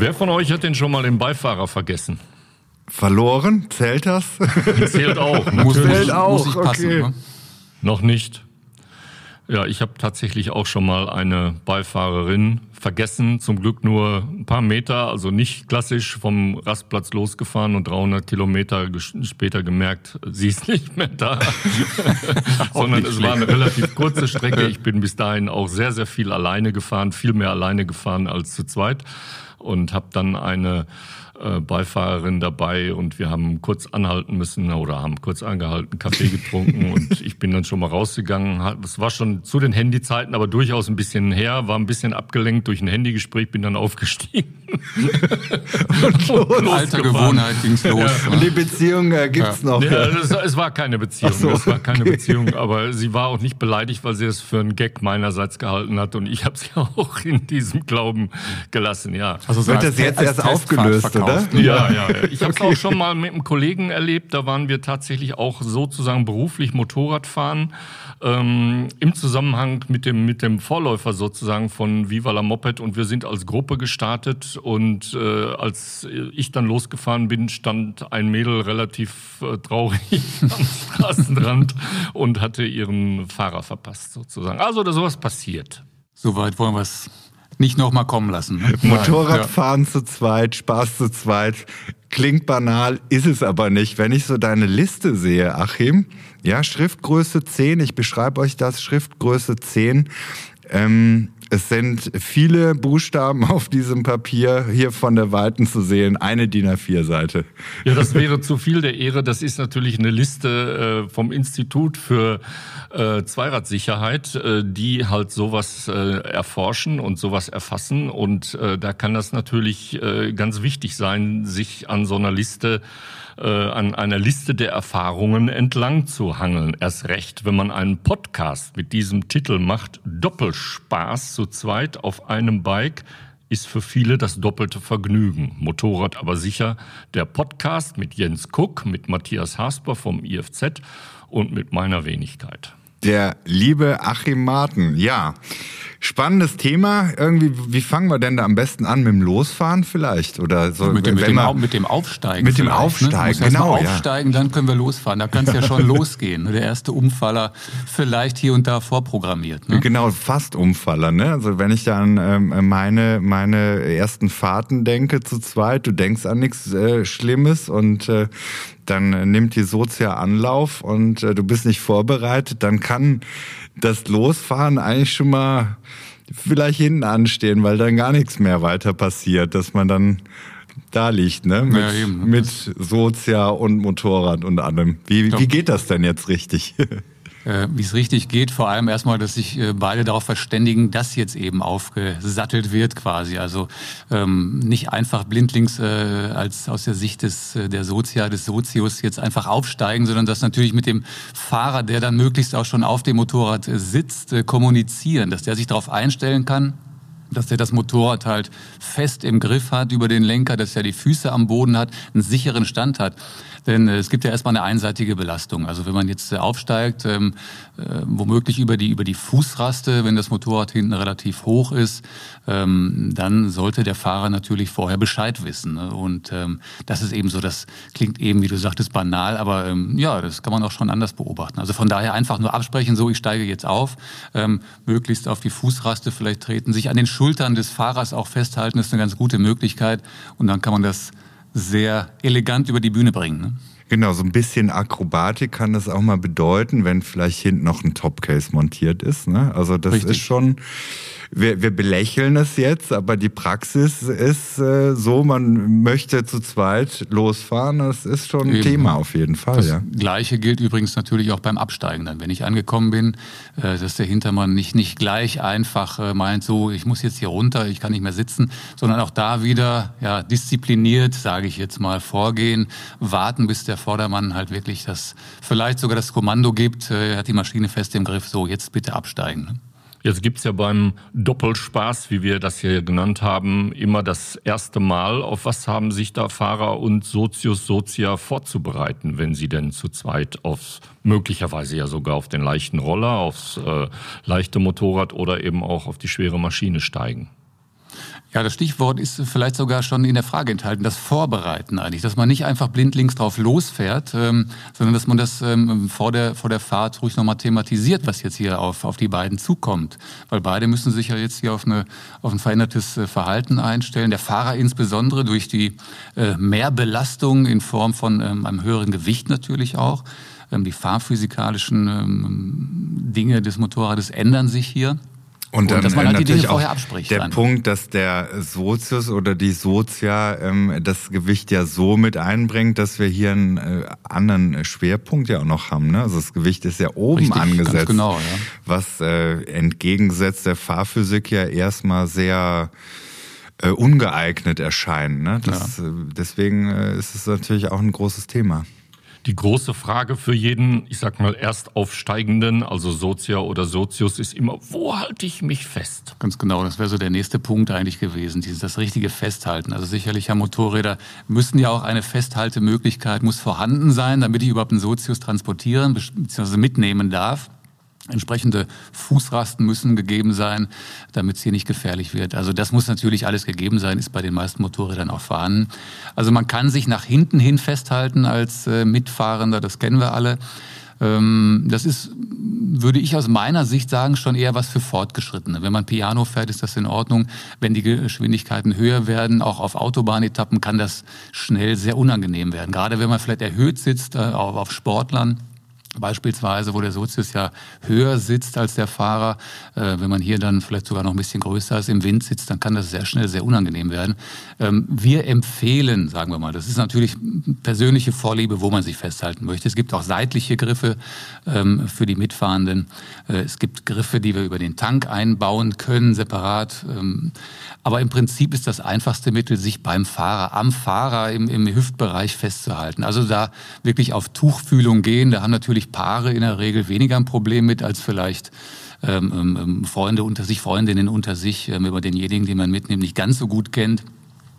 Wer von euch hat denn schon mal den Beifahrer vergessen? Verloren? Zählt das? Zählt auch. Muss, Zählt auch. Muss ich passen, okay. ne? Noch nicht. Ja, ich habe tatsächlich auch schon mal eine Beifahrerin vergessen. Zum Glück nur ein paar Meter, also nicht klassisch vom Rastplatz losgefahren und 300 Kilometer später gemerkt, sie ist nicht mehr da. Sondern es war eine relativ kurze Strecke. Ich bin bis dahin auch sehr, sehr viel alleine gefahren, viel mehr alleine gefahren als zu zweit und habe dann eine äh, Beifahrerin dabei und wir haben kurz anhalten müssen oder haben kurz angehalten, Kaffee getrunken und ich bin dann schon mal rausgegangen. Es war schon zu den Handyzeiten, aber durchaus ein bisschen her, war ein bisschen abgelenkt durch ein Handygespräch, bin dann aufgestiegen. und los, Alter Gewohnheit ging's los. Ja. Und die Beziehung äh, gibt's ja. noch. Ja, es, es, war keine Beziehung, so, es war keine okay. Beziehung, aber sie war auch nicht beleidigt, weil sie es für einen Gag meinerseits gehalten hat und ich habe sie auch in diesem Glauben gelassen, ja. Also wird das jetzt erst aufgelöst, oder? oder? Ja, ja. ja. Ich habe es okay. auch schon mal mit einem Kollegen erlebt. Da waren wir tatsächlich auch sozusagen beruflich Motorradfahren ähm, im Zusammenhang mit dem mit dem Vorläufer sozusagen von Viva la Moped und wir sind als Gruppe gestartet und äh, als ich dann losgefahren bin, stand ein Mädel relativ äh, traurig am Straßenrand und hatte ihren Fahrer verpasst sozusagen. Also da sowas passiert. Soweit wollen wir es nicht nochmal kommen lassen. Ne? Motorradfahren ja. zu zweit, Spaß zu zweit. Klingt banal, ist es aber nicht. Wenn ich so deine Liste sehe, Achim, ja, Schriftgröße 10, ich beschreibe euch das, Schriftgröße 10. Ähm, es sind viele Buchstaben auf diesem Papier hier von der Weiten zu sehen. Eine DIN A4-Seite. Ja, das wäre zu viel der Ehre. Das ist natürlich eine Liste äh, vom Institut für äh, Zweiradsicherheit, äh, die halt sowas erforschen und sowas erfassen. Und da kann das natürlich ganz wichtig sein, sich an so einer Liste äh, an einer Liste der Erfahrungen entlang zu hangeln. Erst recht, wenn man einen Podcast mit diesem Titel macht, Doppelspaß zu zweit auf einem Bike, ist für viele das doppelte Vergnügen. Motorrad aber sicher der Podcast mit Jens Kuck, mit Matthias Hasper vom IFZ und mit meiner Wenigkeit. Der liebe Achim Marten, ja. Spannendes Thema. Irgendwie, wie fangen wir denn da am besten an? Mit dem Losfahren vielleicht? Oder so, mit, dem, mit, dem, wir, mit dem Aufsteigen. Mit dem ne? Aufsteigen, ne? genau. Ja. Aufsteigen, dann können wir losfahren. Da kann es ja schon losgehen. Der erste Umfaller vielleicht hier und da vorprogrammiert. Ne? Genau, fast Umfaller. Ne? Also wenn ich dann ähm, meine, meine ersten Fahrten denke zu zweit, du denkst an nichts äh, Schlimmes und äh, dann nimmt die Sozia Anlauf und äh, du bist nicht vorbereitet, dann kann das Losfahren eigentlich schon mal vielleicht hinten anstehen, weil dann gar nichts mehr weiter passiert, dass man dann da liegt, ne? Mit, ja, mit Sozia und Motorrad und allem. Wie, wie geht das denn jetzt richtig? äh, wie es richtig geht. Vor allem erstmal, dass sich äh, beide darauf verständigen, dass jetzt eben aufgesattelt wird quasi. Also ähm, nicht einfach blindlings äh, als aus der Sicht des äh, der Sozia, des Sozius jetzt einfach aufsteigen, sondern das natürlich mit dem Fahrer, der dann möglichst auch schon auf dem Motorrad sitzt, äh, kommunizieren, dass der sich darauf einstellen kann, dass er das Motorrad halt fest im Griff hat über den Lenker, dass er die Füße am Boden hat, einen sicheren Stand hat. Denn äh, es gibt ja erstmal eine einseitige Belastung. Also wenn man jetzt äh, aufsteigt, ähm, äh, womöglich über die, über die Fußraste, wenn das Motorrad hinten relativ hoch ist, ähm, dann sollte der Fahrer natürlich vorher Bescheid wissen. Ne? Und ähm, das ist eben so, das klingt eben, wie du sagtest, banal, aber ähm, ja, das kann man auch schon anders beobachten. Also von daher einfach nur absprechen, so ich steige jetzt auf, ähm, möglichst auf die Fußraste vielleicht treten, sich an den Schultern des Fahrers auch festhalten, ist eine ganz gute Möglichkeit. Und dann kann man das sehr elegant über die Bühne bringen. Ne? Genau, so ein bisschen Akrobatik kann das auch mal bedeuten, wenn vielleicht hinten noch ein Topcase montiert ist. Ne? Also das Richtig. ist schon wir, wir belächeln es jetzt, aber die Praxis ist äh, so, man möchte zu zweit losfahren. Das ist schon ein Eben. Thema auf jeden Fall. Das ja. Gleiche gilt übrigens natürlich auch beim Absteigen dann. Wenn ich angekommen bin, äh, dass der Hintermann nicht, nicht gleich einfach äh, meint, so, ich muss jetzt hier runter, ich kann nicht mehr sitzen, sondern auch da wieder ja, diszipliniert, sage ich jetzt mal, vorgehen, warten, bis der Vordermann halt wirklich das, vielleicht sogar das Kommando gibt, äh, er hat die Maschine fest im Griff, so, jetzt bitte absteigen. Jetzt gibt's ja beim Doppelspaß, wie wir das hier genannt haben, immer das erste Mal. Auf was haben sich da Fahrer und Sozius Sozia vorzubereiten, wenn sie denn zu zweit aufs, möglicherweise ja sogar auf den leichten Roller, aufs äh, leichte Motorrad oder eben auch auf die schwere Maschine steigen? Ja, das Stichwort ist vielleicht sogar schon in der Frage enthalten, das Vorbereiten eigentlich, dass man nicht einfach blindlings drauf losfährt, ähm, sondern dass man das ähm, vor, der, vor der Fahrt ruhig nochmal thematisiert, was jetzt hier auf, auf die beiden zukommt. Weil beide müssen sich ja jetzt hier auf, eine, auf ein verändertes äh, Verhalten einstellen. Der Fahrer insbesondere durch die äh, Mehrbelastung in Form von ähm, einem höheren Gewicht natürlich auch. Ähm, die fahrphysikalischen ähm, Dinge des Motorrades ändern sich hier. Und, dann dass man halt die Dinge vorher abspricht. Der dann. Punkt, dass der Sozius oder die Sozia ähm, das Gewicht ja so mit einbringt, dass wir hier einen äh, anderen Schwerpunkt ja auch noch haben. Ne? Also das Gewicht ist ja oben Richtig, angesetzt, ganz genau, ja. was äh, entgegengesetzt der Fahrphysik ja erstmal sehr äh, ungeeignet erscheint. Ne? Das, ja. Äh, deswegen äh, ist es natürlich auch ein großes Thema. Die große Frage für jeden, ich sag mal, Erstaufsteigenden, also Sozia oder Sozius, ist immer, wo halte ich mich fest? Ganz genau, das wäre so der nächste Punkt eigentlich gewesen, dieses, das richtige Festhalten. Also sicherlich, ja, Motorräder müssen ja auch eine Festhaltemöglichkeit, muss vorhanden sein, damit ich überhaupt einen Sozius transportieren bzw. mitnehmen darf. Entsprechende Fußrasten müssen gegeben sein, damit es hier nicht gefährlich wird. Also das muss natürlich alles gegeben sein, ist bei den meisten Motorrädern auch vorhanden. Also man kann sich nach hinten hin festhalten als äh, Mitfahrender, das kennen wir alle. Ähm, das ist, würde ich aus meiner Sicht sagen, schon eher was für Fortgeschrittene. Wenn man Piano fährt, ist das in Ordnung. Wenn die Geschwindigkeiten höher werden, auch auf Autobahnetappen, kann das schnell sehr unangenehm werden. Gerade wenn man vielleicht erhöht sitzt, äh, auch auf Sportlern Beispielsweise, wo der Sozius ja höher sitzt als der Fahrer, äh, wenn man hier dann vielleicht sogar noch ein bisschen größer ist, im Wind sitzt, dann kann das sehr schnell sehr unangenehm werden. Ähm, wir empfehlen, sagen wir mal, das ist natürlich persönliche Vorliebe, wo man sich festhalten möchte. Es gibt auch seitliche Griffe ähm, für die Mitfahrenden. Äh, es gibt Griffe, die wir über den Tank einbauen können, separat. Ähm, aber im Prinzip ist das einfachste Mittel, sich beim Fahrer, am Fahrer im, im Hüftbereich festzuhalten. Also da wirklich auf Tuchfühlung gehen. Da haben natürlich Paare in der Regel weniger ein Problem mit als vielleicht ähm, ähm, ähm Freunde unter sich, Freundinnen unter sich, ähm, über denjenigen, den man mitnimmt, nicht ganz so gut kennt.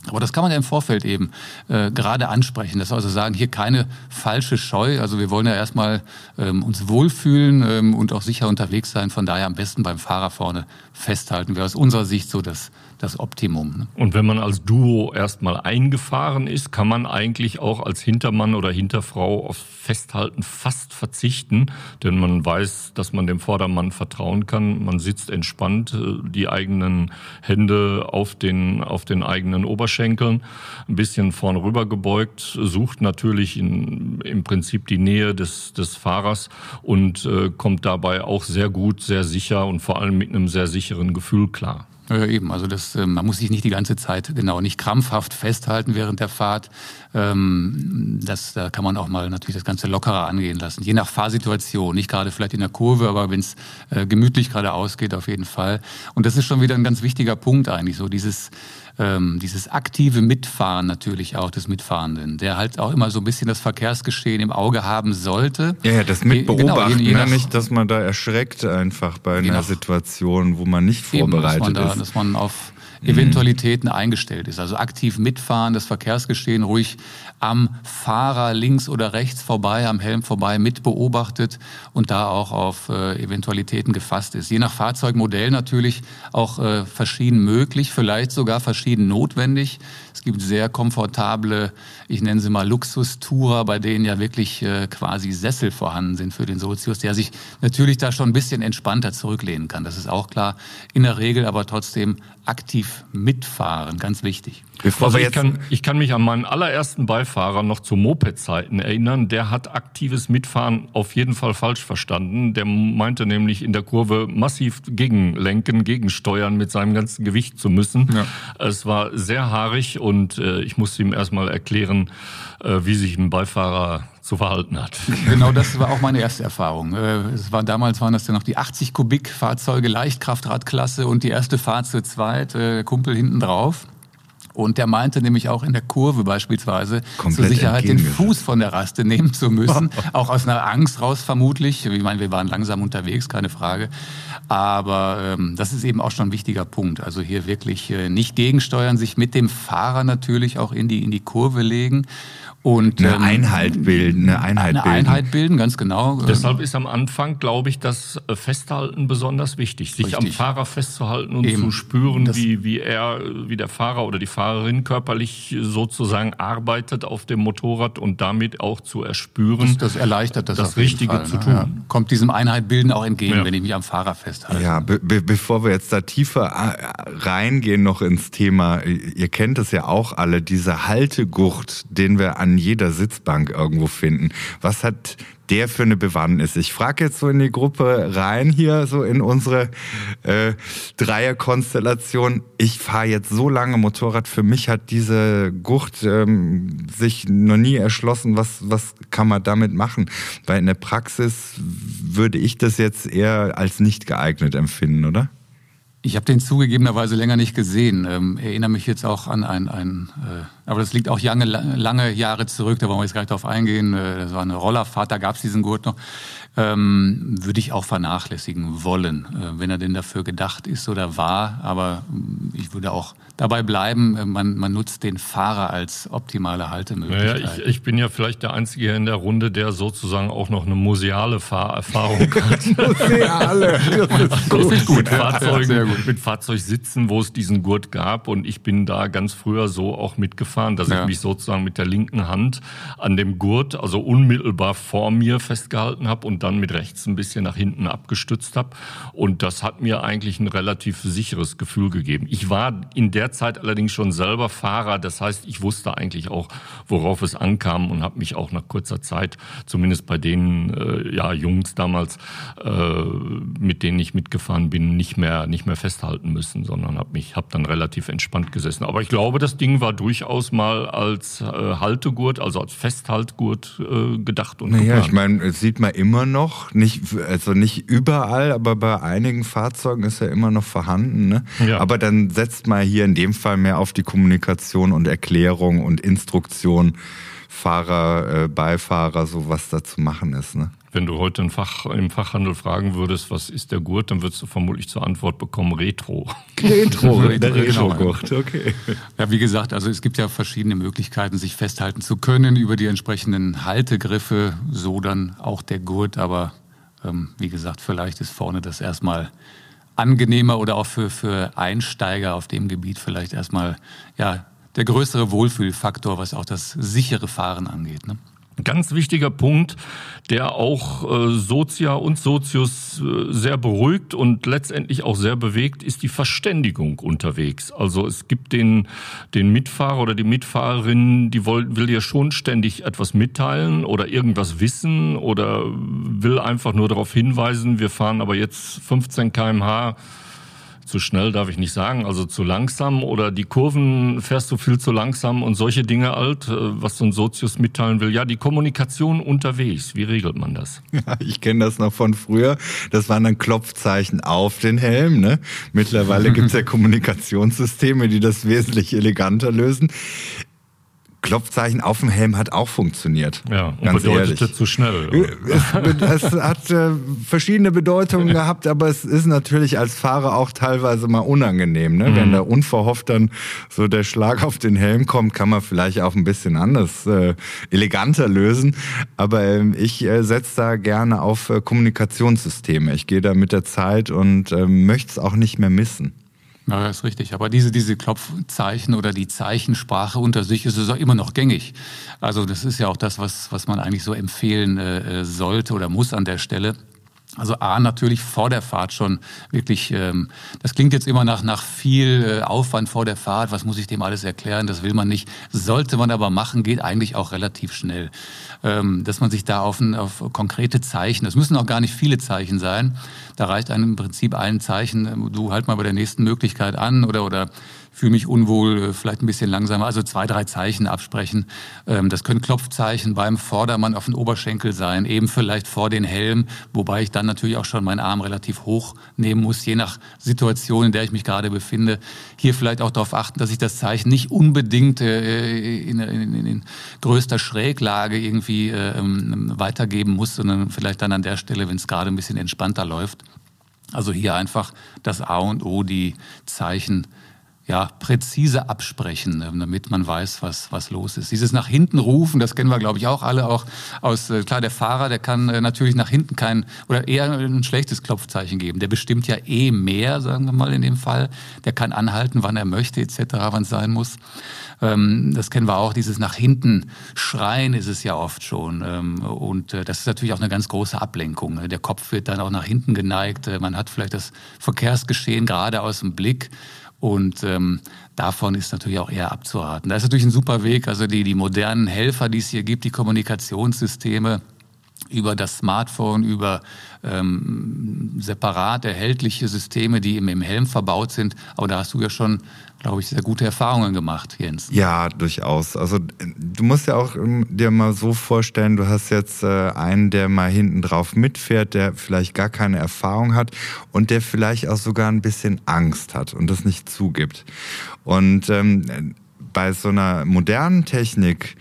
Aber das kann man ja im Vorfeld eben äh, gerade ansprechen. Das also sagen, hier keine falsche Scheu. Also wir wollen ja erstmal ähm, uns wohlfühlen ähm, und auch sicher unterwegs sein. Von daher am besten beim Fahrer vorne festhalten. Wäre aus unserer Sicht so das das Optimum. Ne? Und wenn man als Duo erstmal eingefahren ist, kann man eigentlich auch als Hintermann oder Hinterfrau auf Festhalten fast verzichten, denn man weiß, dass man dem Vordermann vertrauen kann. Man sitzt entspannt, äh, die eigenen Hände auf den, auf den eigenen Oberschenkeln, ein bisschen vorn rüber gebeugt, sucht natürlich in, im Prinzip die Nähe des, des Fahrers und äh, kommt dabei auch sehr gut, sehr sicher und vor allem mit einem sehr sicheren Gefühl klar. Ja, eben. Also das, ähm, man muss sich nicht die ganze Zeit genau nicht krampfhaft festhalten während der Fahrt. Ähm, das, da kann man auch mal natürlich das Ganze lockerer angehen lassen. Je nach Fahrsituation, nicht gerade vielleicht in der Kurve, aber wenn es äh, gemütlich gerade ausgeht, auf jeden Fall. Und das ist schon wieder ein ganz wichtiger Punkt eigentlich, so dieses ähm, dieses aktive Mitfahren natürlich auch des Mitfahrenden, der halt auch immer so ein bisschen das Verkehrsgeschehen im Auge haben sollte. Ja, ja das Mitbeobachten, genau, je, je nach, nicht, dass man da erschreckt einfach bei einer nach, Situation, wo man nicht vorbereitet eben, dass man da, ist. Dass man auf Eventualitäten mhm. eingestellt ist. Also aktiv mitfahren, das Verkehrsgeschehen ruhig am Fahrer links oder rechts vorbei, am Helm vorbei mit beobachtet und da auch auf äh, Eventualitäten gefasst ist. Je nach Fahrzeugmodell natürlich auch äh, verschieden möglich, vielleicht sogar verschieden notwendig. Es gibt sehr komfortable, ich nenne sie mal Luxustourer, bei denen ja wirklich äh, quasi Sessel vorhanden sind für den Sozius, der sich natürlich da schon ein bisschen entspannter zurücklehnen kann. Das ist auch klar. In der Regel aber trotzdem aktiv mitfahren, ganz wichtig. Bevor also ich, kann, ich kann mich an meinen allerersten Beifahrer noch zu Moped-Zeiten erinnern. Der hat aktives Mitfahren auf jeden Fall falsch verstanden. Der meinte nämlich in der Kurve massiv gegenlenken, gegensteuern mit seinem ganzen Gewicht zu müssen. Ja. Es war sehr haarig und äh, ich musste ihm erstmal erklären, äh, wie sich ein Beifahrer zu verhalten hat. Genau, das war auch meine erste Erfahrung. Äh, es war damals waren das ja noch die 80 Kubik Fahrzeuge Leichtkraftradklasse und die erste Fahrt zu zweit, äh, Kumpel hinten drauf. Und der meinte nämlich auch in der Kurve beispielsweise Komplett zur Sicherheit den Fuß von der Raste nehmen zu müssen. auch aus einer Angst raus vermutlich. Ich meine, wir waren langsam unterwegs, keine Frage. Aber ähm, das ist eben auch schon ein wichtiger Punkt. Also hier wirklich äh, nicht gegensteuern, sich mit dem Fahrer natürlich auch in die, in die Kurve legen Und, eine ähm, Einheit bilden, eine Einheit eine bilden. Einheit bilden, ganz genau. Deshalb ist am Anfang, glaube ich, das äh, Festhalten besonders wichtig, sich Richtig. am Fahrer festzuhalten und Eben. zu spüren, wie, wie er, wie der Fahrer oder die Fahrerin körperlich sozusagen arbeitet auf dem Motorrad und damit auch zu erspüren. Das, das erleichtert das, das Richtige Fall, zu ne? tun. Ja. Kommt diesem Einheit bilden auch entgegen, ja. wenn ich mich am Fahrer festhalte. Ja, be be bevor wir jetzt da tiefer äh, reingehen noch ins Thema, ihr kennt es ja auch alle, diese Haltegurt, den wir an jeder Sitzbank irgendwo finden. Was hat der für eine Bewandtnis? Ich frage jetzt so in die Gruppe rein hier, so in unsere äh, Dreierkonstellation. Ich fahre jetzt so lange Motorrad. Für mich hat diese Gurt ähm, sich noch nie erschlossen, was, was kann man damit machen. Weil in der Praxis würde ich das jetzt eher als nicht geeignet empfinden, oder? Ich habe den zugegebenerweise länger nicht gesehen. Ähm, erinnere mich jetzt auch an ein, ein äh, aber das liegt auch lange, lange Jahre zurück, da wollen wir jetzt gar nicht drauf eingehen. Äh, das war eine Rollerfahrt, da gab es diesen Gurt noch. Ähm, würde ich auch vernachlässigen wollen, äh, wenn er denn dafür gedacht ist oder war. Aber äh, ich würde auch dabei bleiben, äh, man, man nutzt den Fahrer als optimale Haltemöglichkeit. Naja, ich, ich bin ja vielleicht der Einzige in der Runde, der sozusagen auch noch eine museale Fahrerfahrung hat. museale, das ist gut. Mit, Fahrzeugen, ja, gut. mit Fahrzeugsitzen, wo es diesen Gurt gab und ich bin da ganz früher so auch mitgefahren, dass ja. ich mich sozusagen mit der linken Hand an dem Gurt, also unmittelbar vor mir festgehalten habe und dann mit rechts ein bisschen nach hinten abgestützt habe und das hat mir eigentlich ein relativ sicheres Gefühl gegeben. Ich war in der Zeit allerdings schon selber Fahrer. Das heißt, ich wusste eigentlich auch, worauf es ankam und habe mich auch nach kurzer Zeit, zumindest bei den äh, ja, Jungs damals, äh, mit denen ich mitgefahren bin, nicht mehr, nicht mehr festhalten müssen, sondern habe mich hab dann relativ entspannt gesessen. Aber ich glaube, das Ding war durchaus mal als äh, Haltegurt, also als Festhaltgurt äh, gedacht und naja, ich meine, sieht man immer noch, nicht, also nicht überall, aber bei einigen Fahrzeugen ist er immer noch vorhanden. Ne? Ja. Aber dann setzt man hier in dem Fall mehr auf die Kommunikation und Erklärung und Instruktion Fahrer, äh, Beifahrer, so was da zu machen ist. Ne? Wenn du heute Fach, im Fachhandel fragen würdest, was ist der Gurt, dann würdest du vermutlich zur Antwort bekommen, Retro. Retro, der Retro-Gurt, okay. Ja, wie gesagt, also es gibt ja verschiedene Möglichkeiten, sich festhalten zu können über die entsprechenden Haltegriffe, so dann auch der Gurt, aber ähm, wie gesagt, vielleicht ist vorne das erstmal angenehmer oder auch für, für Einsteiger auf dem Gebiet vielleicht erstmal ja, der größere Wohlfühlfaktor, was auch das sichere Fahren angeht. Ne? Ganz wichtiger Punkt, der auch äh, Sozia und Sozius äh, sehr beruhigt und letztendlich auch sehr bewegt, ist die Verständigung unterwegs. Also es gibt den, den Mitfahrer oder die Mitfahrerin, die will, will ja schon ständig etwas mitteilen oder irgendwas wissen oder will einfach nur darauf hinweisen, wir fahren aber jetzt 15 kmh zu schnell darf ich nicht sagen, also zu langsam oder die Kurven fährst du viel zu langsam und solche Dinge alt, äh, was so ein Sozius mitteilen will. Ja, die Kommunikation unterwegs, wie regelt man das? Ja, ich kenne das noch von früher. Das waren dann Klopfzeichen auf den Helm. Ne? Mittlerweile gibt es ja Kommunikationssysteme, die das wesentlich eleganter lösen. Klopfzeichen auf dem Helm hat auch funktioniert. Ja, und ganz bedeutete ehrlich. zu schnell. Es, es hat äh, verschiedene Bedeutungen gehabt, aber es ist natürlich als Fahrer auch teilweise mal unangenehm. Ne? Mhm. Wenn da unverhofft dann so der Schlag auf den Helm kommt, kann man vielleicht auch ein bisschen anders, äh, eleganter lösen. Aber äh, ich äh, setze da gerne auf äh, Kommunikationssysteme. Ich gehe da mit der Zeit und äh, möchte es auch nicht mehr missen. Ja, das ist richtig. Aber diese, diese Klopfzeichen oder die Zeichensprache unter sich ist es auch immer noch gängig. Also das ist ja auch das, was, was man eigentlich so empfehlen äh, sollte oder muss an der Stelle. Also A, natürlich vor der Fahrt schon wirklich, ähm, das klingt jetzt immer nach, nach viel äh, Aufwand vor der Fahrt, was muss ich dem alles erklären, das will man nicht. Sollte man aber machen, geht eigentlich auch relativ schnell. Ähm, dass man sich da auf, ein, auf konkrete Zeichen, das müssen auch gar nicht viele Zeichen sein, da reicht einem im Prinzip ein Zeichen, du halt mal bei der nächsten Möglichkeit an oder, oder fühle mich unwohl, äh, vielleicht ein bisschen langsamer. Also zwei, drei Zeichen absprechen. Ähm, das können Klopfzeichen beim Vordermann auf den Oberschenkel sein, eben vielleicht vor den Helm, wobei ich dann natürlich auch schon meinen Arm relativ hoch nehmen muss, je nach Situation, in der ich mich gerade befinde. Hier vielleicht auch darauf achten, dass ich das Zeichen nicht unbedingt äh, in, in, größter Schräglage irgendwie ähm, weitergeben muss, sondern vielleicht dann an der Stelle, wenn es gerade ein bisschen entspannter läuft. Also hier einfach das A und O, die Zeichen ja, präzise absprechen, ähm, damit man weiß, was, was los ist. Dieses nach hinten rufen, das kennen wir, glaube ich, auch alle, auch aus, äh, klar, der Fahrer, der kann äh, natürlich nach hinten kein, oder eher ein schlechtes Klopfzeichen geben. Der bestimmt ja eh mehr, sagen wir mal in dem Fall. Der kann anhalten, wann er möchte, etc., wann es sein muss. Ähm, das kennen wir auch, dieses nach hinten schreien ist es ja oft schon. Ähm, und äh, das ist natürlich auch eine ganz große Ablenkung. Der Kopf wird dann auch nach hinten geneigt. Man hat vielleicht das Verkehrsgeschehen gerade aus dem Blick. Und ähm, davon ist natürlich auch eher abzuraten. Da ist natürlich ein super Weg, also die, die modernen Helfer, die es hier gibt, die Kommunikationssysteme über das Smartphone, über ähm, separat erhältliche Systeme, die im, im Helm verbaut sind. Aber da hast du ja schon glaube ich, sehr gute Erfahrungen gemacht, Jens. Ja, durchaus. Also du musst ja auch ähm, dir mal so vorstellen, du hast jetzt äh, einen, der mal hinten drauf mitfährt, der vielleicht gar keine Erfahrung hat und der vielleicht auch sogar ein bisschen Angst hat und das nicht zugibt. Und ähm, bei so einer modernen Technik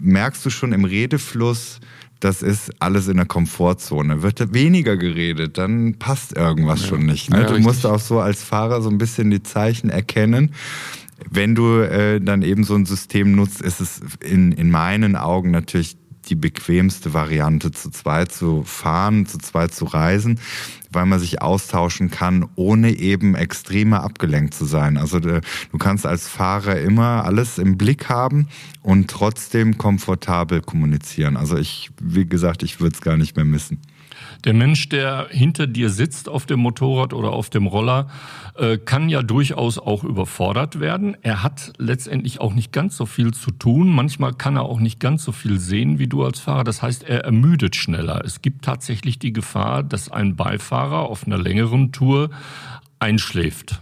merkst du schon im Redefluss, das ist alles in der Komfortzone. Wird weniger geredet, dann passt irgendwas ja. schon nicht. Ne? Ja, du richtig. musst auch so als Fahrer so ein bisschen die Zeichen erkennen. Wenn du äh, dann eben so ein System nutzt, ist es in, in meinen Augen natürlich die bequemste Variante, zu zweit zu fahren, zu zweit zu reisen, weil man sich austauschen kann, ohne eben extremer abgelenkt zu sein. Also äh, du kannst als Fahrer immer alles im Blick haben und trotzdem komfortabel kommunizieren. Also ich, wie gesagt, ich würde es gar nicht mehr missen. Der Mensch, der hinter dir sitzt auf dem Motorrad oder auf dem Roller, äh, kann ja durchaus auch überfordert werden. Er hat letztendlich auch nicht ganz so viel zu tun. Manchmal kann er auch nicht ganz so viel sehen wie du als Fahrer. Das heißt, er ermüdet schneller. Es gibt tatsächlich die Gefahr, dass ein Beifahrer auf einer längeren Tour einschläft.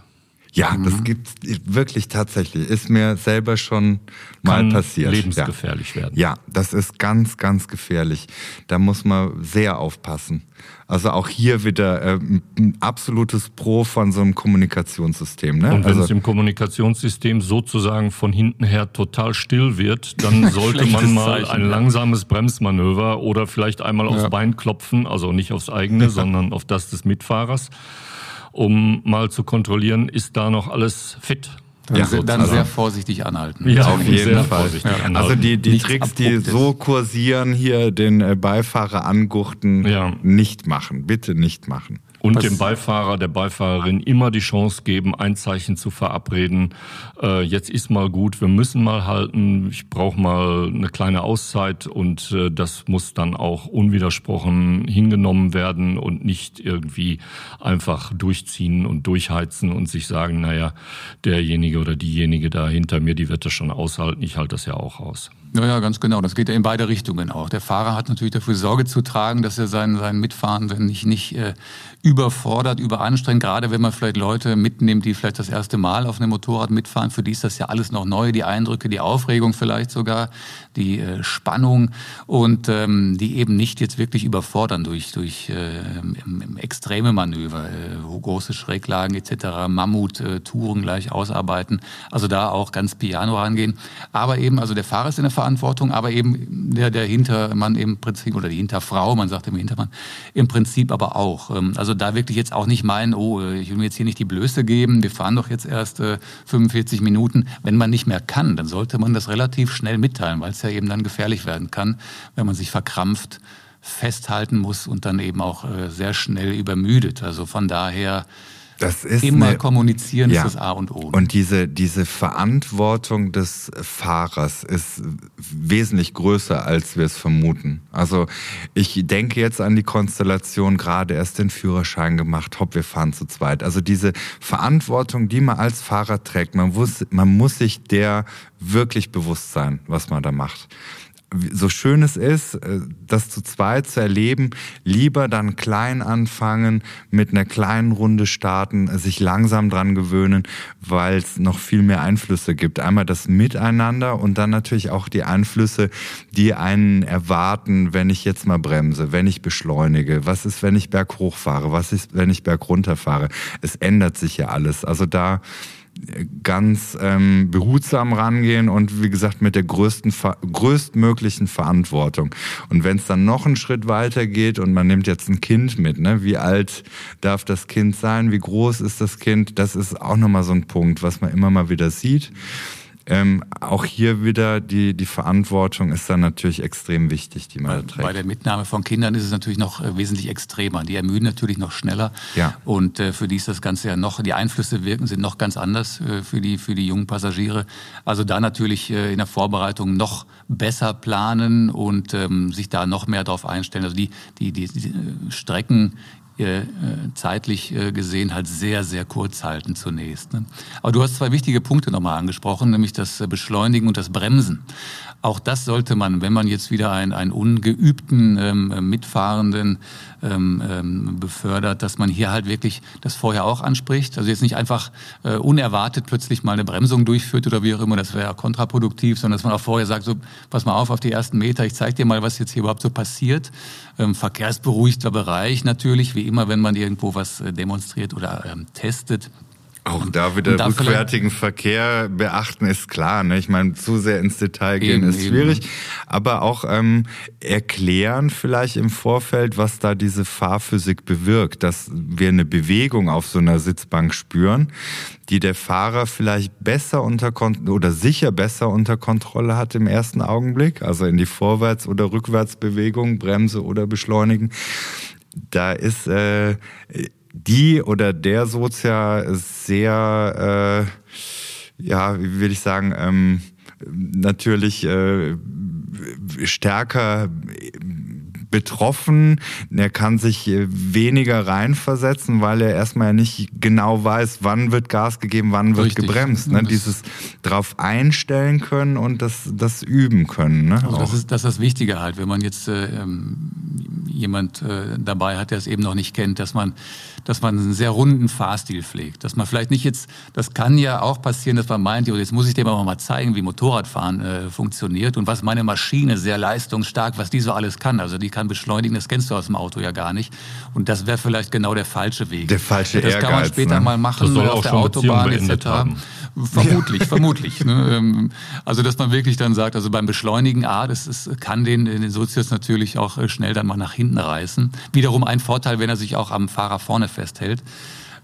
Ja, mhm. das gibt wirklich tatsächlich. Ist mir selber schon mal Kann passiert. Lebensgefährlich ja. werden. Ja, das ist ganz, ganz gefährlich. Da muss man sehr aufpassen. Also auch hier wieder äh, ein absolutes Pro von so einem Kommunikationssystem. Ne? Und wenn also, es im Kommunikationssystem sozusagen von hinten her total still wird, dann sollte man mal Zeichen, ein langsames Bremsmanöver oder vielleicht einmal aufs ja. Bein klopfen, also nicht aufs eigene, sondern auf das des Mitfahrers um mal zu kontrollieren, ist da noch alles fit. Ja, dann sehr vorsichtig anhalten. Ja, auf jeden Fall. Ja. Also die, die Tricks, die so kursieren, hier den äh, Beifahrer angurten, ja. nicht machen. Bitte nicht machen und dem Beifahrer, der Beifahrerin immer die Chance geben, ein Zeichen zu verabreden. Äh, jetzt ist mal gut, wir müssen mal halten, ich brauche mal eine kleine Auszeit und äh, das muss dann auch unwidersprochen hingenommen werden und nicht irgendwie einfach durchziehen und durchheizen und sich sagen, naja, derjenige oder diejenige da hinter mir, die wird das schon aushalten, ich halte das ja auch aus. Ja, ja, ganz genau. Das geht ja in beide Richtungen auch. Der Fahrer hat natürlich dafür Sorge zu tragen, dass er seinen, seinen Mitfahrenden nicht, nicht äh, überfordert, überanstrengt. Gerade wenn man vielleicht Leute mitnimmt, die vielleicht das erste Mal auf einem Motorrad mitfahren. Für die ist das ja alles noch neu. Die Eindrücke, die Aufregung vielleicht sogar, die äh, Spannung und ähm, die eben nicht jetzt wirklich überfordern durch, durch äh, extreme Manöver, äh, große Schräglagen etc., Mammut-Touren gleich ausarbeiten. Also da auch ganz piano rangehen. Aber eben, also der Fahrer ist in der Verantwortung, aber eben der, der Hintermann im Prinzip, oder die Hinterfrau, man sagt im Hintermann, im Prinzip aber auch. Ähm, also da wirklich jetzt auch nicht meinen, oh, ich will mir jetzt hier nicht die Blöße geben, wir fahren doch jetzt erst äh, 45 Minuten. Wenn man nicht mehr kann, dann sollte man das relativ schnell mitteilen, weil es ja eben dann gefährlich werden kann, wenn man sich verkrampft festhalten muss und dann eben auch äh, sehr schnell übermüdet. Also von daher das ist immer eine, kommunizieren ja. ist das A und O. Und diese, diese Verantwortung des Fahrers ist wesentlich größer, als wir es vermuten. Also ich denke jetzt an die Konstellation, gerade erst den Führerschein gemacht, hopp, wir fahren zu zweit. Also diese Verantwortung, die man als Fahrer trägt, man muss, man muss sich der wirklich bewusst sein, was man da macht so schön es ist, äh, das zu zweit zu erleben, lieber dann klein anfangen, mit einer kleinen Runde starten, sich langsam dran gewöhnen, weil es noch viel mehr Einflüsse gibt. Einmal das Miteinander und dann natürlich auch die Einflüsse, die einen erwarten, wenn ich jetzt mal bremse, wenn ich beschleunige. Was ist, wenn ich berghoch fahre? Was ist, wenn ich bergunter fahre? Es ändert sich ja alles. Also da ganz ähm, behutsam rangehen und wie gesagt mit der größten größtmöglichen Verantwortung. Und wenn es dann noch einen Schritt weiter geht und man nimmt jetzt ein Kind mit, ne, wie alt darf das Kind sein, wie groß ist das Kind, das ist auch nochmal so ein Punkt, was man immer mal wieder sieht. Ähm, auch hier wieder die, die Verantwortung ist dann natürlich extrem wichtig, die man trägt. Bei der Mitnahme von Kindern ist es natürlich noch äh, wesentlich extremer. Die ermüden natürlich noch schneller. Ja. Und äh, für die ist das Ganze ja noch, die Einflüsse wirken, sind noch ganz anders äh, für, die, für die jungen Passagiere. Also da natürlich äh, in der Vorbereitung noch besser planen und ähm, sich da noch mehr darauf einstellen. Also die, die, die, die äh, Strecken zeitlich äh, gesehen halt sehr, sehr kurz halten zunächst. Ne? Aber du hast zwei wichtige Punkte nochmal angesprochen, nämlich das Beschleunigen und das Bremsen. Auch das sollte man, wenn man jetzt wieder einen, einen ungeübten ähm, Mitfahrenden ähm, ähm, befördert, dass man hier halt wirklich das vorher auch anspricht. Also jetzt nicht einfach äh, unerwartet plötzlich mal eine Bremsung durchführt oder wie auch immer, das wäre kontraproduktiv, sondern dass man auch vorher sagt, so, pass mal auf, auf die ersten Meter, ich zeige dir mal, was jetzt hier überhaupt so passiert. Ähm, verkehrsberuhigter Bereich natürlich, wie immer, wenn man irgendwo was äh, demonstriert oder ähm, testet. Auch da wieder da rückwärtigen Verkehr beachten ist klar. Ne? Ich meine, zu sehr ins Detail gehen eben, ist schwierig. Eben. Aber auch ähm, erklären vielleicht im Vorfeld, was da diese Fahrphysik bewirkt, dass wir eine Bewegung auf so einer Sitzbank spüren, die der Fahrer vielleicht besser unter oder sicher besser unter Kontrolle hat im ersten Augenblick, also in die Vorwärts- oder Rückwärtsbewegung, Bremse oder Beschleunigen. Da ist äh, die oder der Sozia sehr, äh, ja, wie will ich sagen, ähm, natürlich äh, stärker betroffen. Er kann sich äh, weniger reinversetzen, weil er erstmal nicht genau weiß, wann wird Gas gegeben, wann wird Richtig. gebremst. Ne? Dieses drauf einstellen können und das, das üben können. Ne? Also das, ist, das ist das Wichtige halt, wenn man jetzt äh, ähm, jemand äh, dabei hat, der es eben noch nicht kennt, dass man, dass man einen sehr runden Fahrstil pflegt. Dass man vielleicht nicht jetzt, das kann ja auch passieren, dass man meint, jetzt muss ich dem aber mal zeigen, wie Motorradfahren äh, funktioniert und was meine Maschine sehr leistungsstark, was die so alles kann. Also die kann beschleunigen, das kennst du aus dem Auto ja gar nicht. Und das wäre vielleicht genau der falsche Weg. Der falsche Das Ehrgeiz, kann man später ne? mal machen auf der Autobahn etc. Haben. Vermutlich, ja. vermutlich. Ne? Ähm, also dass man wirklich dann sagt, also beim Beschleunigen, ah, das ist, kann den, den Sozius natürlich auch äh, schnell dann mal nach hinten reißen. Wiederum ein Vorteil, wenn er sich auch am Fahrer vorne festhält.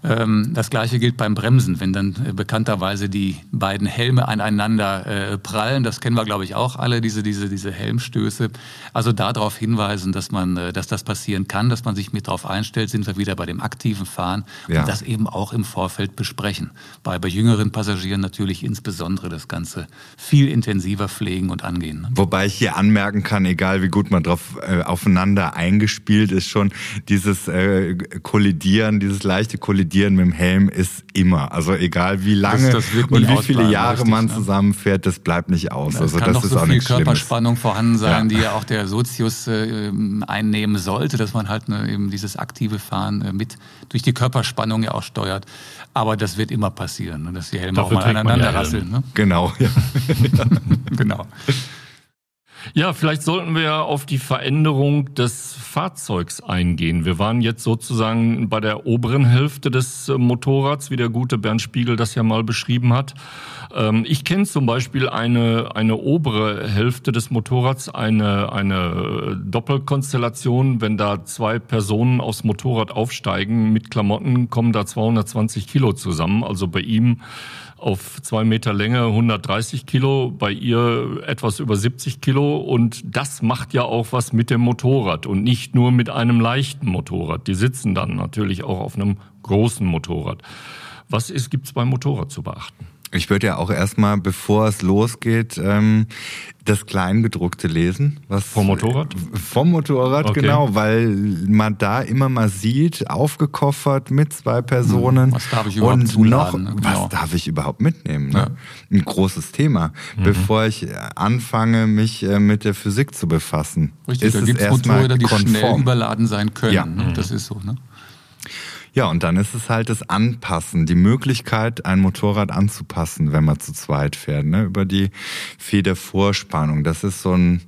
Ähm, das gleiche gilt beim Bremsen, wenn dann äh, bekannterweise die beiden Helme aneinander äh, prallen. Das kennen wir, glaube ich, auch alle, diese, diese, diese Helmstöße. Also darauf hinweisen, dass man, äh, dass das passieren kann, dass man sich mit darauf einstellt, sind wir wieder bei dem aktiven Fahren ja. und das eben auch im Vorfeld besprechen. Bei, bei jüngeren Passagieren natürlich insbesondere das Ganze viel intensiver pflegen und angehen. Ne? Wobei ich hier anmerken kann, egal wie gut man drauf äh, aufeinander eingespielt ist, schon dieses äh, Kollidieren, dieses leichte Kollidieren kollidieren mit dem Helm ist immer. Also egal wie lange das, das und wie viele Jahre richtig, man ne? zusammenfährt, das bleibt nicht aus. Es also kann das ist so auch viel Körperspannung vorhanden sein, ja. die ja auch der Sozius äh, einnehmen sollte, dass man halt ne, eben dieses aktive Fahren äh, mit durch die Körperspannung ja auch steuert. Aber das wird immer passieren, ne, dass die Helme Dafür auch mal aneinander rasseln. Ne? Genau. Ja. genau. Ja, vielleicht sollten wir auf die Veränderung des Fahrzeugs eingehen. Wir waren jetzt sozusagen bei der oberen Hälfte des äh, Motorrads, wie der gute Bernd Spiegel das ja mal beschrieben hat. Ähm, ich kenne zum Beispiel eine, eine obere Hälfte des Motorrads, eine, eine äh, Doppelkonstellation. Wenn da zwei Personen aufs Motorrad aufsteigen mit Klamotten, kommen da 220 Kilo zusammen. Also bei ihm auf zwei Meter Länge 130 Kilo, bei ihr etwas über 70 Kilo. Und das macht ja auch was mit dem Motorrad und nicht nur mit einem leichten Motorrad. Die sitzen dann natürlich auch auf einem großen Motorrad. Was ist, gibt's beim Motorrad zu beachten? Ich würde ja auch erstmal, bevor es losgeht, ähm, das Kleingedruckte lesen. Was vom Motorrad? Vom Motorrad, okay. genau, weil man da immer mal sieht, aufgekoffert mit zwei Personen. Was darf ich überhaupt und zuladen, noch, ne? genau. was darf ich überhaupt mitnehmen? Ne? Ja. Ein großes Thema, mhm. bevor ich anfange, mich äh, mit der Physik zu befassen. Richtig, ist da gibt es Motorräder, die konform. schnell überladen sein können. Ja. Ne? Das ist so, ne? Ja, und dann ist es halt das Anpassen, die Möglichkeit, ein Motorrad anzupassen, wenn man zu zweit fährt, ne? über die Federvorspannung. Das ist so ein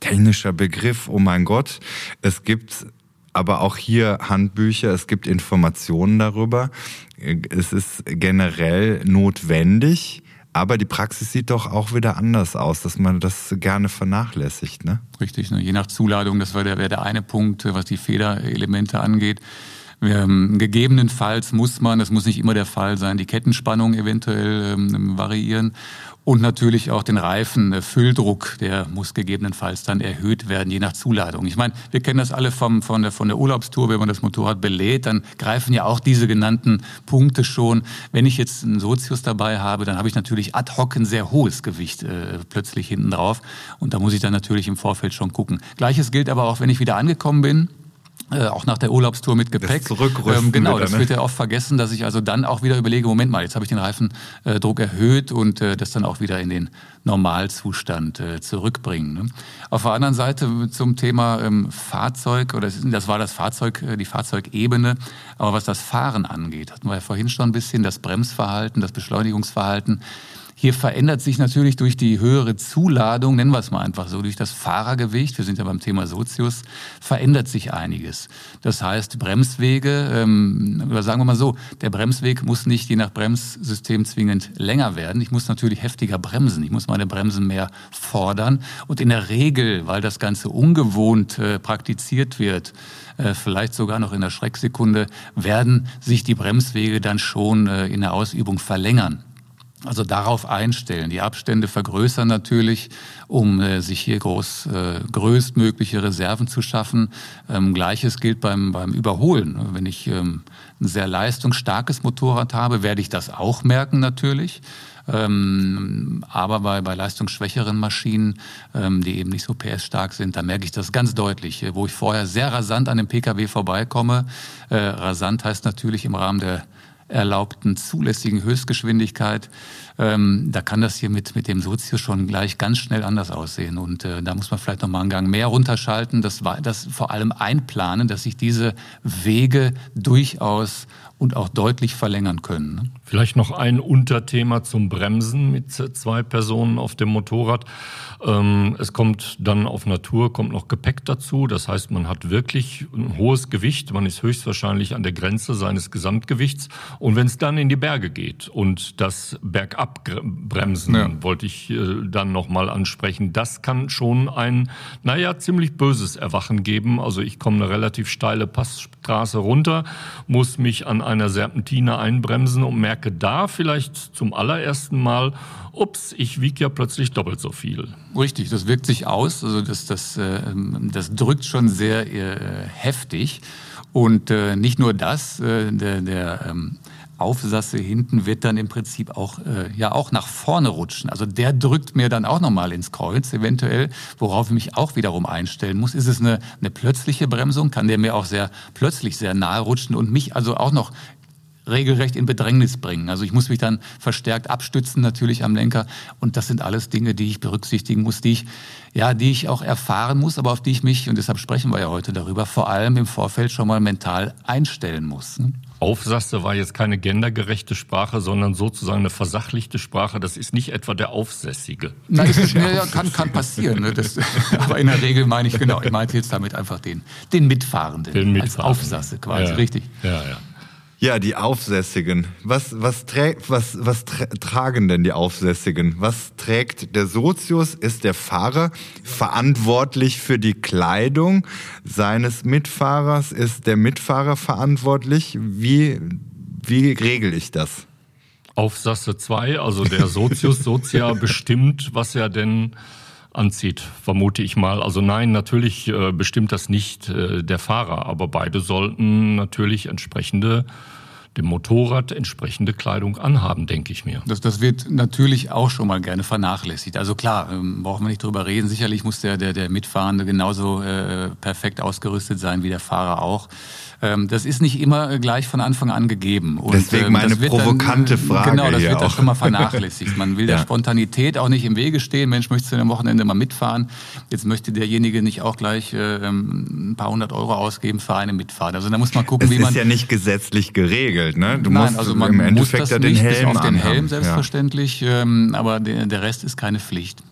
technischer Begriff. Oh mein Gott, es gibt aber auch hier Handbücher, es gibt Informationen darüber. Es ist generell notwendig, aber die Praxis sieht doch auch wieder anders aus, dass man das gerne vernachlässigt. Ne? Richtig, ne? je nach Zuladung, das wäre der, der eine Punkt, was die Federelemente angeht. Ähm, gegebenenfalls muss man, das muss nicht immer der Fall sein, die Kettenspannung eventuell ähm, variieren und natürlich auch den Reifenfülldruck, äh, der muss gegebenenfalls dann erhöht werden, je nach Zuladung. Ich meine, wir kennen das alle vom, von, der, von der Urlaubstour, wenn man das Motorrad belädt, dann greifen ja auch diese genannten Punkte schon. Wenn ich jetzt einen Sozius dabei habe, dann habe ich natürlich ad hoc ein sehr hohes Gewicht äh, plötzlich hinten drauf und da muss ich dann natürlich im Vorfeld schon gucken. Gleiches gilt aber auch, wenn ich wieder angekommen bin äh, auch nach der Urlaubstour mit Gepäck. Das ähm, genau, wieder, das ne? wird ja oft vergessen, dass ich also dann auch wieder überlege, Moment mal, jetzt habe ich den Reifendruck erhöht und äh, das dann auch wieder in den Normalzustand äh, zurückbringen. Ne? Auf der anderen Seite zum Thema ähm, Fahrzeug, oder das war das Fahrzeug, äh, die Fahrzeugebene, aber was das Fahren angeht, hatten wir ja vorhin schon ein bisschen das Bremsverhalten, das Beschleunigungsverhalten. Hier verändert sich natürlich durch die höhere Zuladung, nennen wir es mal einfach so, durch das Fahrergewicht, wir sind ja beim Thema Sozius, verändert sich einiges. Das heißt, Bremswege, ähm, oder sagen wir mal so, der Bremsweg muss nicht je nach Bremssystem zwingend länger werden. Ich muss natürlich heftiger bremsen. Ich muss meine Bremsen mehr fordern. Und in der Regel, weil das Ganze ungewohnt äh, praktiziert wird, äh, vielleicht sogar noch in der Schrecksekunde, werden sich die Bremswege dann schon äh, in der Ausübung verlängern. Also darauf einstellen. Die Abstände vergrößern natürlich, um äh, sich hier groß, äh, größtmögliche Reserven zu schaffen. Ähm, Gleiches gilt beim, beim Überholen. Wenn ich ähm, ein sehr leistungsstarkes Motorrad habe, werde ich das auch merken natürlich. Ähm, aber bei, bei leistungsschwächeren Maschinen, ähm, die eben nicht so PS-stark sind, da merke ich das ganz deutlich. Wo ich vorher sehr rasant an dem Pkw vorbeikomme, äh, rasant heißt natürlich im Rahmen der erlaubten zulässigen Höchstgeschwindigkeit. Ähm, da kann das hier mit, mit dem Sozius schon gleich ganz schnell anders aussehen. Und äh, da muss man vielleicht nochmal einen Gang mehr runterschalten, das, das vor allem einplanen, dass sich diese Wege durchaus und auch deutlich verlängern können. Ne? Vielleicht noch ein Unterthema zum Bremsen mit zwei Personen auf dem Motorrad. Ähm, es kommt dann auf Natur, kommt noch Gepäck dazu. Das heißt, man hat wirklich ein hohes Gewicht. Man ist höchstwahrscheinlich an der Grenze seines Gesamtgewichts. Und wenn es dann in die Berge geht und das Bergabbremsen, ja. wollte ich äh, dann nochmal ansprechen, das kann schon ein, naja, ziemlich böses Erwachen geben. Also ich komme eine relativ steile Passstraße runter, muss mich an einer Serpentine einbremsen und merke da vielleicht zum allerersten Mal, ups, ich wiege ja plötzlich doppelt so viel. Richtig, das wirkt sich aus. Also das, das, äh, das drückt schon sehr äh, heftig. Und äh, nicht nur das, äh, der, der ähm, Aufsasse hinten wird dann im Prinzip auch, äh, ja, auch nach vorne rutschen. Also der drückt mir dann auch nochmal ins Kreuz, eventuell, worauf ich mich auch wiederum einstellen muss. Ist es eine, eine plötzliche Bremsung? Kann der mir auch sehr plötzlich sehr nahe rutschen und mich also auch noch regelrecht in Bedrängnis bringen. Also ich muss mich dann verstärkt abstützen natürlich am Lenker und das sind alles Dinge, die ich berücksichtigen muss, die ich ja, die ich auch erfahren muss, aber auf die ich mich und deshalb sprechen wir ja heute darüber, vor allem im Vorfeld schon mal mental einstellen muss. Ne? Aufsasse war jetzt keine gendergerechte Sprache, sondern sozusagen eine versachlichte Sprache. Das ist nicht etwa der Aufsässige. Nein, das ist, ja, kann, kann passieren. Ne? Das, aber in der Regel meine ich genau. Ich meinte jetzt damit einfach den, den Mitfahrenden, den Mitfahrenden. als Aufsasse quasi, ja. richtig? Ja, ja. Ja, die Aufsässigen. Was, was, trägt, was, was tra tragen denn die Aufsässigen? Was trägt der Sozius? Ist der Fahrer verantwortlich für die Kleidung seines Mitfahrers? Ist der Mitfahrer verantwortlich? Wie, wie regel ich das? Aufsasse 2, also der Sozius Sozia bestimmt, was er denn anzieht, vermute ich mal. Also nein, natürlich äh, bestimmt das nicht äh, der Fahrer, aber beide sollten natürlich entsprechende dem Motorrad entsprechende Kleidung anhaben, denke ich mir. Das, das wird natürlich auch schon mal gerne vernachlässigt. Also klar, ähm, brauchen wir nicht drüber reden. Sicherlich muss der, der, der Mitfahrende genauso äh, perfekt ausgerüstet sein wie der Fahrer auch. Ähm, das ist nicht immer gleich von Anfang an gegeben. Und, Deswegen ähm, meine provokante dann, Frage. Genau, das wird da schon mal vernachlässigt. Man will ja. der Spontanität auch nicht im Wege stehen. Mensch, möchtest du am Wochenende mal mitfahren? Jetzt möchte derjenige nicht auch gleich äh, ein paar hundert Euro ausgeben für eine Mitfahrt. Also da muss man gucken, es wie man. Das ist ja nicht gesetzlich geregelt, ne? Du Nein, musst also man im Endeffekt muss das ja den nicht Helm auf den Helm selbstverständlich, ja. ähm, aber der, der Rest ist keine Pflicht.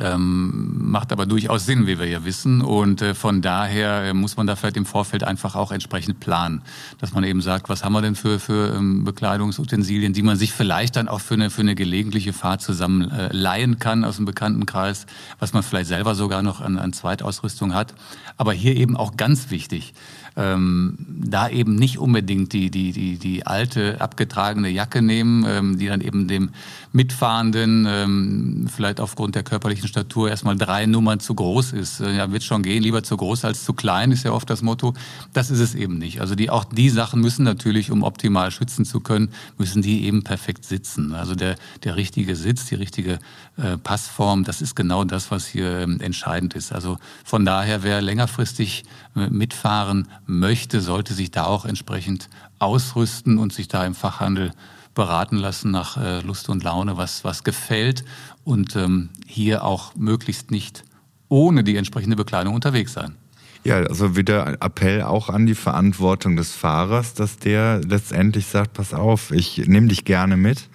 Ähm, macht aber durchaus Sinn, wie wir ja wissen. Und äh, von daher äh, muss man da vielleicht im Vorfeld einfach auch entsprechend planen. Dass man eben sagt, was haben wir denn für, für ähm, Bekleidungsutensilien, die man sich vielleicht dann auch für eine, für eine gelegentliche Fahrt zusammen äh, leihen kann aus dem Bekanntenkreis, was man vielleicht selber sogar noch an, an Zweitausrüstung hat. Aber hier eben auch ganz wichtig, ähm, da eben nicht unbedingt die, die, die, die alte abgetragene Jacke nehmen, ähm, die dann eben dem Mitfahrenden ähm, vielleicht aufgrund der körperlichen Statur erstmal drei Nummern zu groß ist. Äh, ja, wird schon gehen, lieber zu groß als zu klein, ist ja oft das Motto. Das ist es eben nicht. Also die, auch die Sachen müssen natürlich, um optimal schützen zu können, müssen die eben perfekt sitzen. Also der, der richtige Sitz, die richtige äh, Passform, das ist genau das, was hier ähm, entscheidend ist. Also von daher, wer längerfristig äh, mitfahren möchte, sollte sich da auch entsprechend ausrüsten und sich da im Fachhandel beraten lassen nach äh, Lust und Laune, was, was gefällt und ähm, hier auch möglichst nicht ohne die entsprechende Bekleidung unterwegs sein. Ja, also wieder Appell auch an die Verantwortung des Fahrers, dass der letztendlich sagt, pass auf, ich nehme dich gerne mit,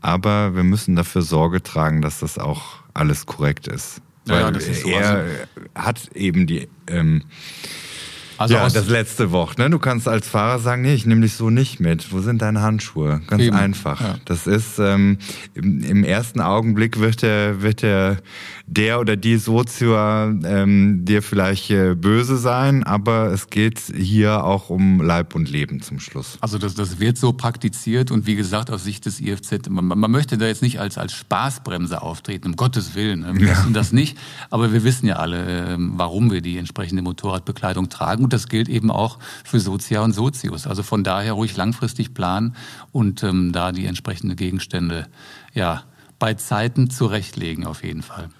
aber wir müssen dafür Sorge tragen, dass das auch alles korrekt ist. Weil ja, das ist so. er also hat eben die ähm, also ja, das letzte Wort. Ne? Du kannst als Fahrer sagen, nee, ich nehme dich so nicht mit. Wo sind deine Handschuhe? Ganz Eben. einfach. Ja. Das ist ähm, im, im, ersten Augenblick wird der, wird der, der oder die Sozio ähm, dir vielleicht äh, böse sein, aber es geht hier auch um Leib und Leben zum Schluss. Also das, das wird so praktiziert und wie gesagt aus Sicht des IFZ, man, man möchte da jetzt nicht als, als Spaßbremse auftreten, um Gottes Willen. Ne? Wir ja. wissen das nicht, aber wir wissen ja alle, äh, warum wir die entsprechende Motorradbekleidung tragen und das gilt eben auch für Sozia und Sozius. Also von daher ruhig langfristig planen und ähm, da die entsprechenden Gegenstände ja, bei Zeiten zurechtlegen auf jeden Fall.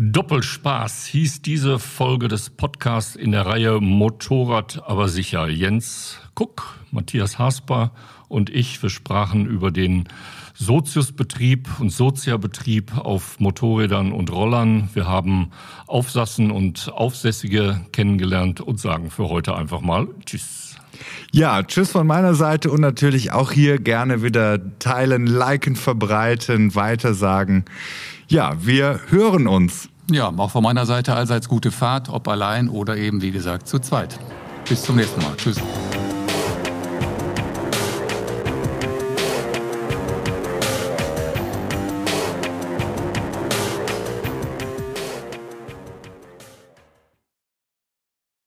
Doppelspaß hieß diese Folge des Podcasts in der Reihe Motorrad aber sicher. Jens Kuck, Matthias Hasper und ich, wir sprachen über den Soziusbetrieb und Soziabetrieb auf Motorrädern und Rollern. Wir haben Aufsassen und Aufsässige kennengelernt und sagen für heute einfach mal Tschüss. Ja, tschüss von meiner Seite und natürlich auch hier gerne wieder teilen, liken, verbreiten, weitersagen. Ja, wir hören uns. Ja, auch von meiner Seite allseits gute Fahrt, ob allein oder eben wie gesagt zu zweit. Bis zum nächsten Mal. Tschüss.